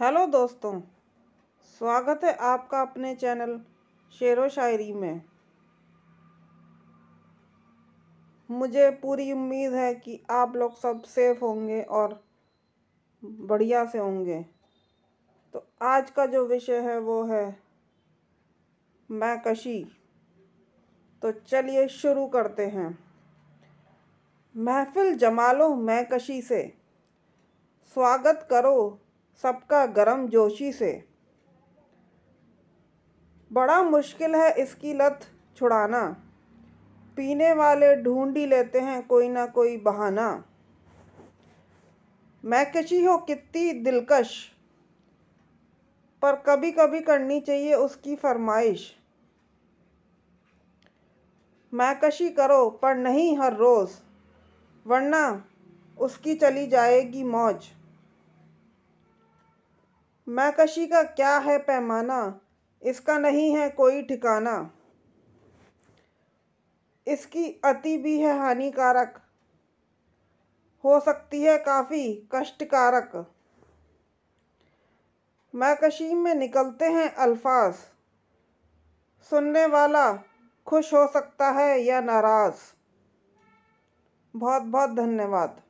Hello दोस्तों, स्वागत है आपका अपने चैनल शेर व शायरी में। मुझे पूरी उम्मीद है कि आप लोग सब सेफ़ होंगे और बढ़िया से होंगे। तो आज का जो विषय है वो है मैं कशी तो चलिए शुरू करते हैं। महफिल जमालो मैं कशी से। स्वागत करो सबका गर्म जोशी से। बड़ा मुश्किल है इसकी लत छुड़ाना। पीने वाले ढूंढ ही लेते हैं कोई ना कोई बहाना। मैं कशी हो कितनी दिलकश, पर कभी कभी करनी चाहिए उसकी फरमाइश। मैं कशी करो, पर नहीं हर रोज़, वरना उसकी चली जाएगी मौज। मैकशी का क्या है पैमाना? इसका नहीं है कोई ठिकाना। इसकी अति भी है हानिकारक। हो सकती है काफ़ी कष्टकारक। मैकशी में निकलते हैं अल्फाज। सुनने वाला खुश हो सकता है या नाराज़। बहुत बहुत धन्यवाद।